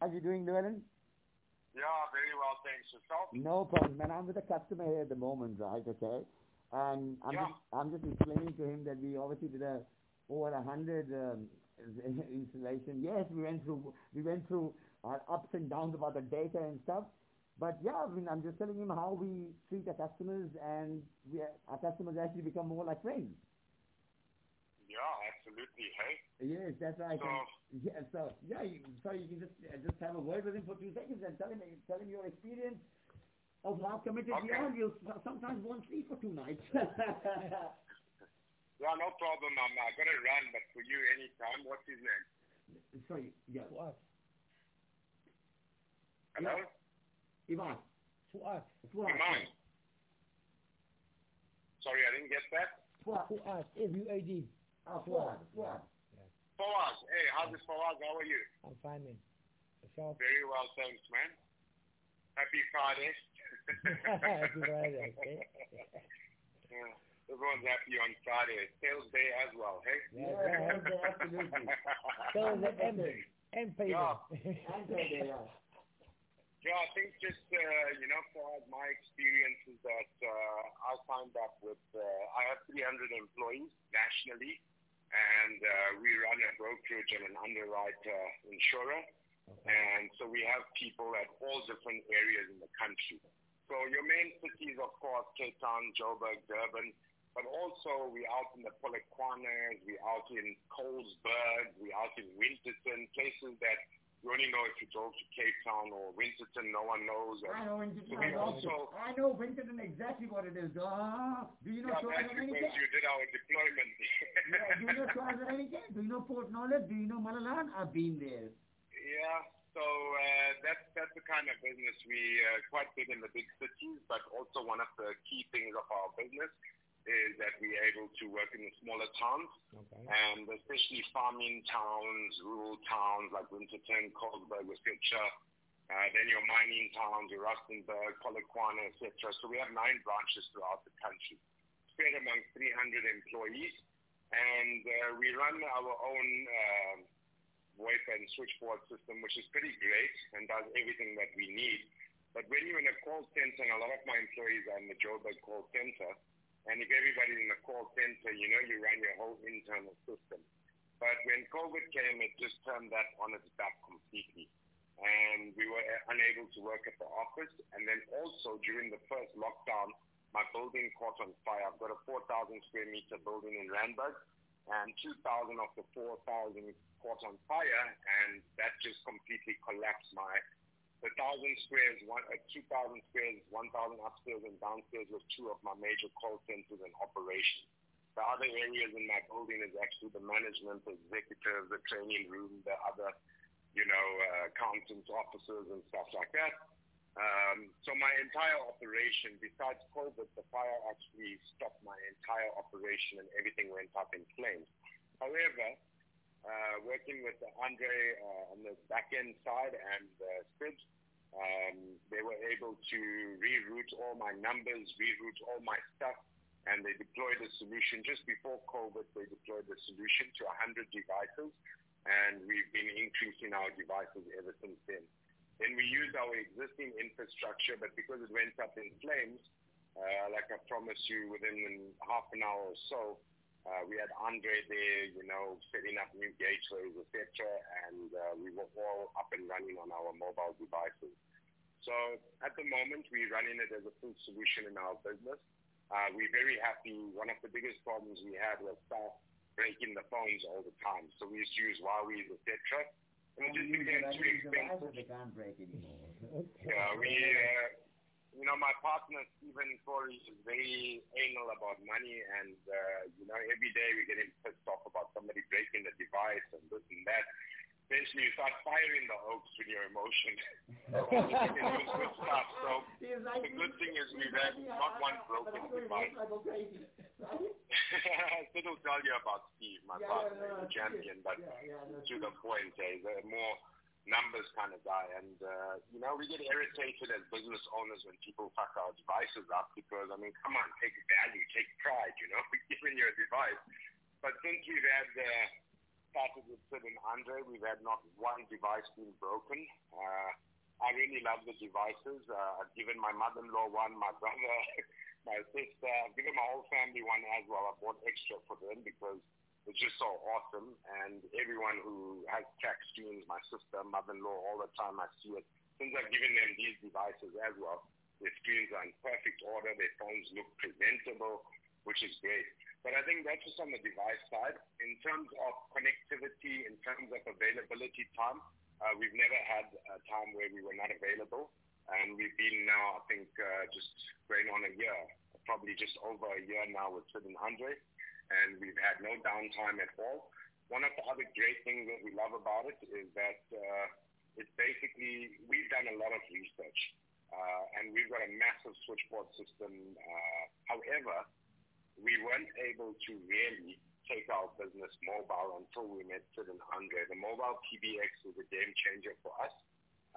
How you doing, Llewellyn? Yeah, very well, thanks. Yourself? No problem, man. I'm with a customer here at the moment, right? Okay. And I'm Yeah. just I'm just explaining to him that we obviously did a over a hundred um, installation. Yes, we went through we went through our ups and downs about the data and stuff. But yeah, I mean, I'm just telling him how we treat our customers, and we, our customers actually become more like friends. Yeah, absolutely. Hey. Yes, that's right. So- And- yeah, so yeah, you, so you can just uh, just have a word with him for two seconds and tell him tell him your experience of how committed we Okay. are. You'll sometimes won't sleep for two nights. Yeah, no problem. I'm uh, gonna run, but for you anytime. What's his name? Sorry, yeah, Fuad. Hello. Ivan. Fuad. Fuad. Iman. Sorry, I didn't get that. Fuad. Fuad. F-U-A-D. Ah, Fuad. Fuad. Fawaz. Hey, how's it, Fawaz? How are you? I'm fine, man. Yourself? Very well, thanks, man. Happy Friday. Happy Friday, okay? Yeah, Everyone's happy on Friday. Sales day as well, hey? Yeah, Yeah, yeah. absolutely. So is it M, M payment. Yeah. And so they are. Yeah, I think just, uh, you know, for my experience is that uh, I signed up with, uh, I have 300 employees nationally, and uh, we run a brokerage and an underwriter insurer. And so we have people at all different areas in the country. So your main cities, of course, Cape Town, Joburg, Durban, but also we out in the Polokwanas, we out in Colesberg, we out in Winterton, places that you only know if you drove to Cape Town or Winterton, no one knows. I know Winterton. I also- I know Winterton exactly what it is. Ah, do you know yeah, that's because you did our deployment. Yeah, do you know of Do you know Port Knowledge? Do you know Malelane? I've been there. Yeah, so uh, that's that's the kind of business we uh, quite big in the big cities, but also one of the key things of our business is that we're able to work in the smaller towns Okay. and especially farming towns, rural towns like Winterton, Colesberg, etc. Uh, then your mining towns, your Rustenburg, Polokwane, etc. So we have nine branches throughout the country, spread among 300 employees, and uh, we run our own. Uh, VoIP and switchboard system, which is pretty great and does everything that we need. But when you're in a call center, and a lot of my employees are in the Joburg call center, and if everybody's in the call center, you know you run your whole internal system. But when COVID came, it just turned that on its back completely. And we were unable to work at the office. And then also during the first lockdown, my building caught on fire. I've got a 4,000 square meter building in Randburg and 2,000 of the 4,000 caught on fire, and that just completely collapsed my. Squares, one, uh, 2,000 squares, 1,000 upstairs and downstairs was two of my major call centers in operation. The other areas in my building is actually the management, the executives, the training room, the other, you know, uh, accountants, officers, and stuff like that. Um, so my entire operation, besides COVID, the fire actually stopped my entire operation and everything went up in flames. However, uh, working with Andre uh, on the back end side and uh, Sid, um, they were able to reroute all my numbers, reroute all my stuff, and they deployed a solution just before COVID. They deployed the solution to 100 devices, and we've been increasing our devices ever since then. Then we used our existing infrastructure, but because it went up in flames, uh, like I promised you, within half an hour or so, uh, we had Andre there, you know, setting up new gateways, etc., and uh, we were all up and running on our mobile devices. So at the moment, we're running it as a full solution in our business. Uh, we're very happy. One of the biggest problems we had was staff breaking the phones all the time. So we used to use Huawei, etc. And it just became too expensive. can't break anymore. Okay. Yeah, we, uh, my partner Stephen Corey is very anal about money, and uh, you know, every day we're getting pissed off about somebody breaking the device and this and that. Eventually, you start firing the hoax when you're emotional. it's good stuff. So the good thing is we've had not one broken but I'm gonna device. look like a crazy, right? Sid will tell you about Steve, my partner, the champion, but yeah, yeah, no, to the point, eh, more numbers kind of guy. And, uh, you know, we get irritated as business owners when people fuck our devices up because, I mean, come on, take value, take pride, you know, giving you a device. But since we've had uh, started with Sid and Andre, we've had not one device being broken. Uh, I really love the devices. Uh, I've given my mother-in-law one, my brother, my sister. I've given my whole family one as well. I bought extra for them because it's just so awesome. And everyone who has track screens, my sister, mother-in-law, all the time I see it. Since I've given them these devices as well, their screens are in perfect order. Their phones look presentable, which is great. But I think that's just on the device side. In terms of connectivity, in terms of availability time, uh, we've never had a time where we were not available. And we've been now, I think, uh, just going on a year, probably just over a year now with Sid and Andre. And we've had no downtime at all. One of the other great things that we love about it is that uh, it's basically, we've done a lot of research. Uh, and we've got a massive switchboard system. Uh, however, we weren't able to really take our business mobile until we met Sid and. The mobile PBX was a game changer for us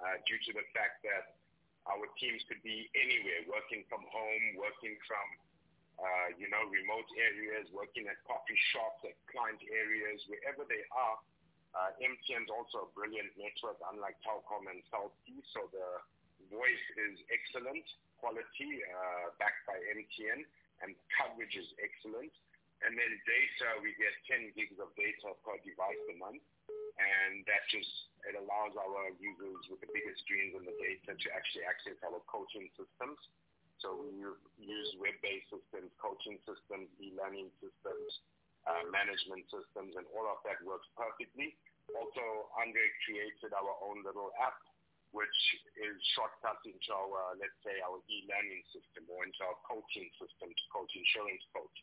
uh, due to the fact that our teams could be anywhere, working from home, working from uh, you know remote areas, working at coffee shops, at client areas, wherever they are. Uh, MTN is also a brilliant network, unlike Telkom and C. So the voice is excellent quality, uh, backed by MTN and coverage is excellent. And then data, we get 10 gigs of data per device a month. And that just, it allows our users with the biggest screens and the data to actually access our coaching systems. So we use web-based systems, coaching systems, e-learning systems, uh, management systems, and all of that works perfectly. Also, Andre created our own little app which is shortcut into our, let's say, our e-learning system or into our coaching system to coach insurance coach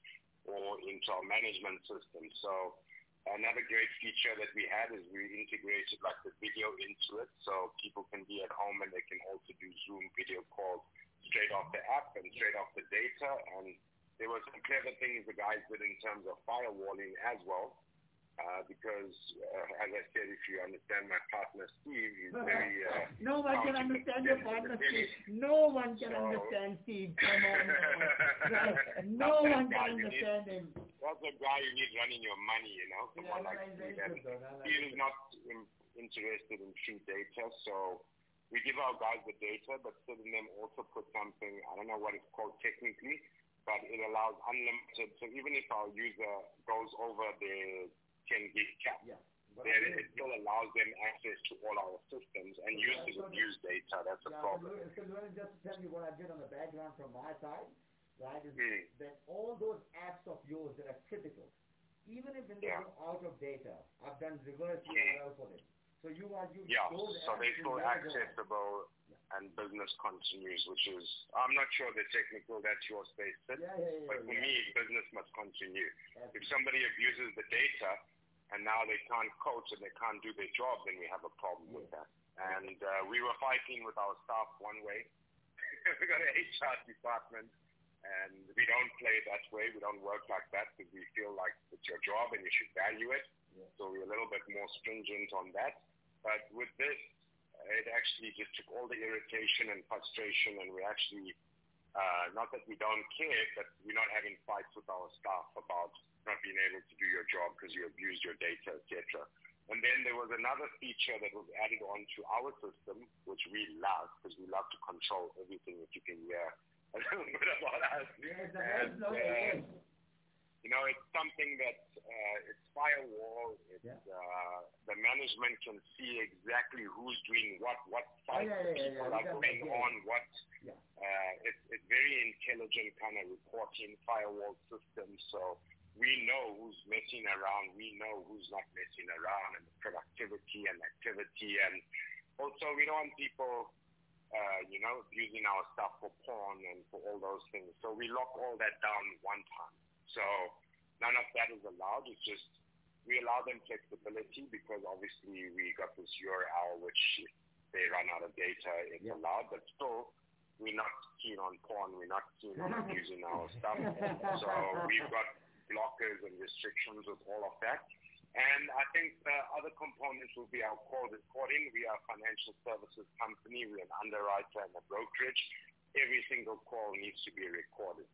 or into our management system. So another great feature that we had is we integrated like the video into it so people can be at home and they can also do Zoom video calls straight off the app and straight off the data. And there were some clever things the guys did in terms of firewalling as well uh, because, uh, as I said, if you understand my partner Steve, he's very. Uh, no one can understand your partner Steve. No one can so, understand Steve. Come on, no, no one can understand need, him. That's a guy you need running your money, you know. Someone yeah, like Steve. Steve is not in, interested in free data, so we give our guys the data, but them also put something. I don't know what it's called technically but it allows unlimited. So even if our user goes over the 10 gig cap. Yeah. Then it still allows them access to all our systems and use to use data. That's a problem. So, just to tell you what I did on the background from my side, right, is mm. that all those apps of yours that are critical, even if they yeah. out of data, I've done reverse URL mm. for them. So you are you yeah, so they still accessible and business continues, which is I'm not sure the technical that's your space, yeah, yeah, yeah, but for yeah. me, business must continue. If somebody abuses the data, and now they can't coach and they can't do their job, then we have a problem with that. And uh, we were fighting with our staff one way. we got an HR department, and we don't play that way. We don't work like that because we feel like it's your job and you should value it. So we're a little bit more stringent on that. But with this, it actually just took all the irritation and frustration, and we actually, uh, not that we don't care, but we're not having fights with our staff about not being able to do your job because you abused your data, etc. And then there was another feature that was added onto our system, which we love because we love to control everything that you can hear a little bit about us. Yes, and, uh, you know, it's something that uh, it's firewall. It's yeah. uh, the management can see exactly who's doing what, what sites oh, yeah, yeah, people are going on, what. Uh, it's it's very intelligent kind of reporting firewall system. So we know who's messing around, we know who's not messing around, and the productivity and activity, and also we don't want people, uh, you know, using our stuff for porn and for all those things. So we lock all that down one time. So none of that is allowed. It's just we allow them flexibility because obviously we got this URL which if they run out of data, it's yeah. allowed, but still we're not keen on porn. We're not keen on using our stuff. So we've got blockers and restrictions with all of that. And I think the other components will be our call reporting. We are a financial services company. We're an underwriter and a brokerage. Every single call needs to be recorded.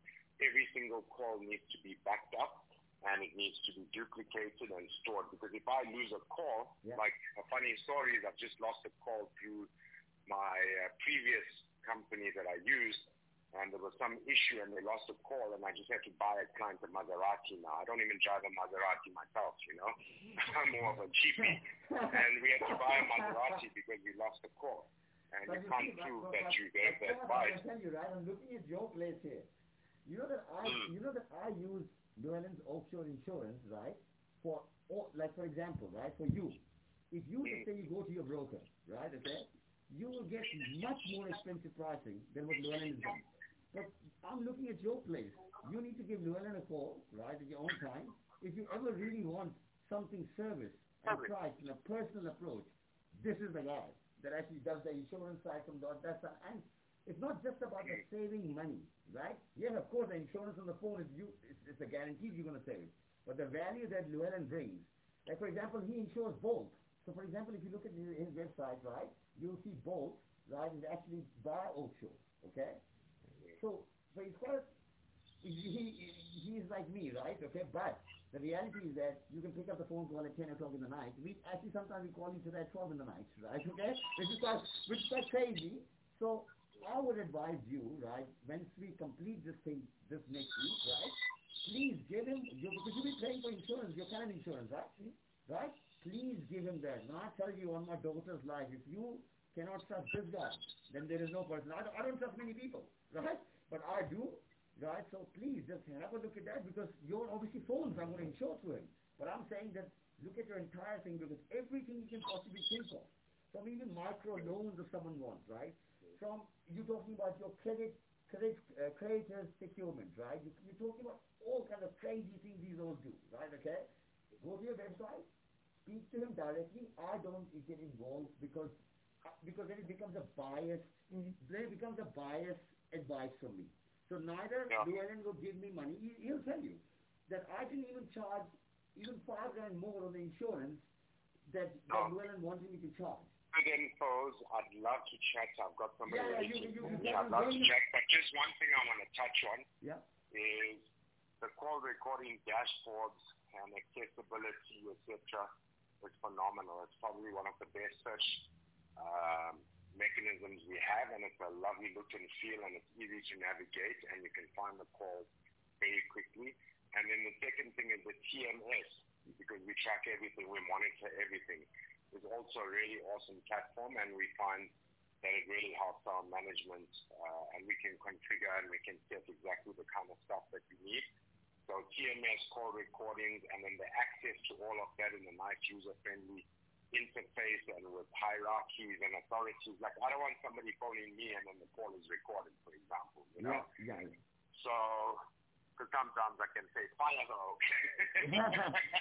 Every single call needs to be backed up. and it needs to be duplicated and stored. Because if I lose a call, Yeah. like a funny story is I've just lost a call through my uh, previous company that I used, and there was some issue and they lost a call, and I just had to buy a client a Maserati now. I don't even drive a Maserati myself, you know. I'm more of a cheapie, and we had to buy a Maserati because we lost a call, and But you can't prove that you gave that advice. I tell you, right, I'm looking at your place here. You know that I, Mm. you know that I use Llewellyn's offshore insurance, right? For, all, like for example, right, for you. If you, Mm. let's say you go to your broker, right, okay, you will get much more expensive pricing than what Llewellyn is doing. But I'm looking at your place. You need to give Llewellyn a call, right, at your own time. If you ever really want something service and price and a personal approach, this is the guy that actually does the insurance side from the that side. And it's not just about the saving money, right? Yes, of course, the insurance on the phone is you. It's, it's a guarantee you're going to save. But the value that Llewellyn brings, like for example, he insures Bolt. So for example, if you look at his, his website, right, you'll see Bolt, right, is actually by Oaksure, okay? So, so he's quite, he, he, he's like me, right, okay? But the reality is that you can pick up the phone call at 10 o'clock in the night. We actually sometimes we call each other at 12 in the night, right, okay? Which is quite, which is quite crazy. So I would advise you, right, once we complete this thing this next week, right, please give him, you, because you'll be paying for insurance, your current insurance, right? Hmm. Right? Please give him that. Now I tell you on my daughter's life, if you cannot trust this guy, then there is no person. I don't, I don't trust many people, right? But I do, right? So please just have a look at that because your obviously phones I'm going to insure to him. But I'm saying that look at your entire thing because everything you can possibly think of. From even micro loans if someone wants, right? From you talking about your credit, credit, uh, creditors securement, right? You, you're talking about all kinds of crazy things these all do, right? Okay? Go to your website, speak to him directly. I don't get involved because uh, because then it becomes a bias. Mhm. Then it becomes a biased advice from me. So neither Yeah. Llewellyn will give me money. He, he'll tell you that I can even charge even five grand more on the insurance that, that No. Llewellyn wanted me to charge. Good infos. I'd love to chat. I've got some Yeah, yeah, you- you- I'd love to chat. But just one thing I want to touch on Yeah. is the call recording dashboards and accessibility, etc. is phenomenal. It's probably one of the best search um, mechanisms we have, and it's a lovely look and feel, and it's easy to navigate, and you can find the calls very quickly. And then the second thing is the TMS, because we track everything, we monitor everything. It's also a really awesome platform, and we find that it really helps our management, uh, and we can configure and we can set exactly the kind of stuff that we need. So TMS, call recordings, and then the access to all of that in a nice user-friendly interface and with hierarchies and authorities. Like I don't want somebody phoning me and then the call is recorded, for example. You know. Yeah. Yeah. So, because sometimes I can say fire though.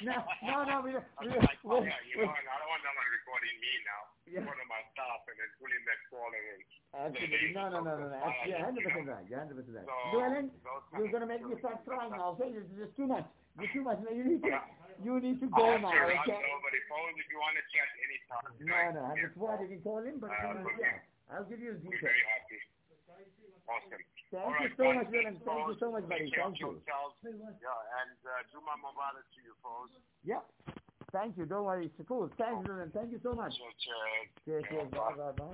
no, no, no, we don't. We, like we, fire, you know, and I don't want someone recording me now. Yeah. One of my staff and then pulling that call and Absolutely. No, no, no, no, no. That's- You're 100% right. You're 100% right. So, kind you're going to make me start crying now. Okay, this is just too much. You're too much. No, you need to, Yeah. you need to go now, to run, okay? nobody phones if you want to chat anytime. No, no, I'm just worried you can call him, but Uh, okay. yeah, I'll give you his We're details. very happy. Awesome. Thank All you right, so guys, much, Llewellyn. Thank you so much, buddy. Take care Thank you. yourselves. Yeah, and uh, do my mobile to you, folks. Yeah. Thank you. Don't worry. It's cool. Thanks, Llewellyn. Thank you so much. Cheers, cheers. Cheers, Yeah, cheers. bye. Bye, bye, bye.